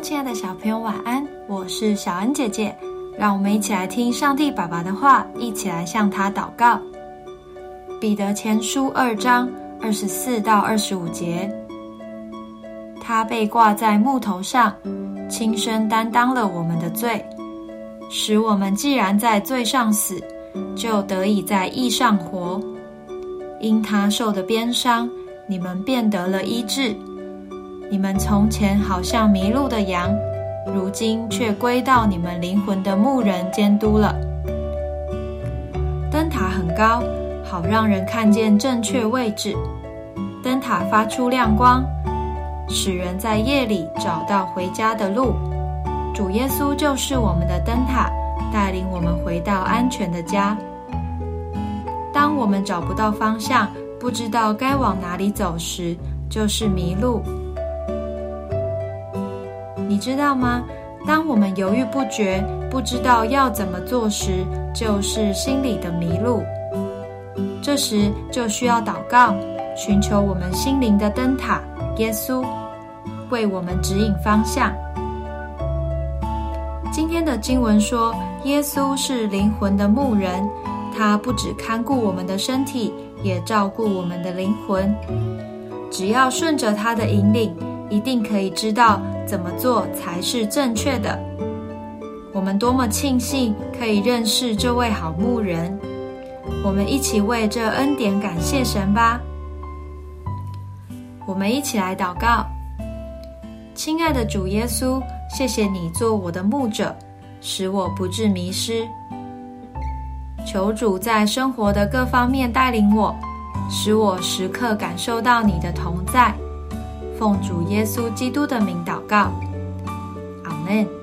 亲爱的小朋友，晚安！我是小恩姐姐，让我们一起来听上帝爸爸的话，一起来向他祷告。彼得前书二章二十四到二十五节，他被挂在木头上，亲身担当了我们的罪，使我们既然在罪上死，就得以在义上活。因他受的鞭伤，你们便得了医治。你们从前好像迷路的羊，如今却归到你们灵魂的牧人监督了。灯塔很高，好让人看见正确位置。灯塔发出亮光，使人在夜里找到回家的路。主耶稣就是我们的灯塔，带领我们回到安全的家。当我们找不到方向，不知道该往哪里走时，就是迷路。你知道吗？当我们犹豫不决、不知道要怎么做时，就是心里的迷路。这时就需要祷告，寻求我们心灵的灯塔——耶稣，为我们指引方向。今天的经文说，耶稣是灵魂的牧人，他不只看顾我们的身体，也照顾我们的灵魂。只要顺着他的引领。一定可以知道怎么做才是正确的。我们多么庆幸可以认识这位好牧人，我们一起为这恩典感谢神吧。我们一起来祷告：亲爱的主耶稣，谢谢你做我的牧者，使我不致迷失。求主在生活的各方面带领我，使我时刻感受到你的同在。奉主耶稣基督的名祷告，阿门。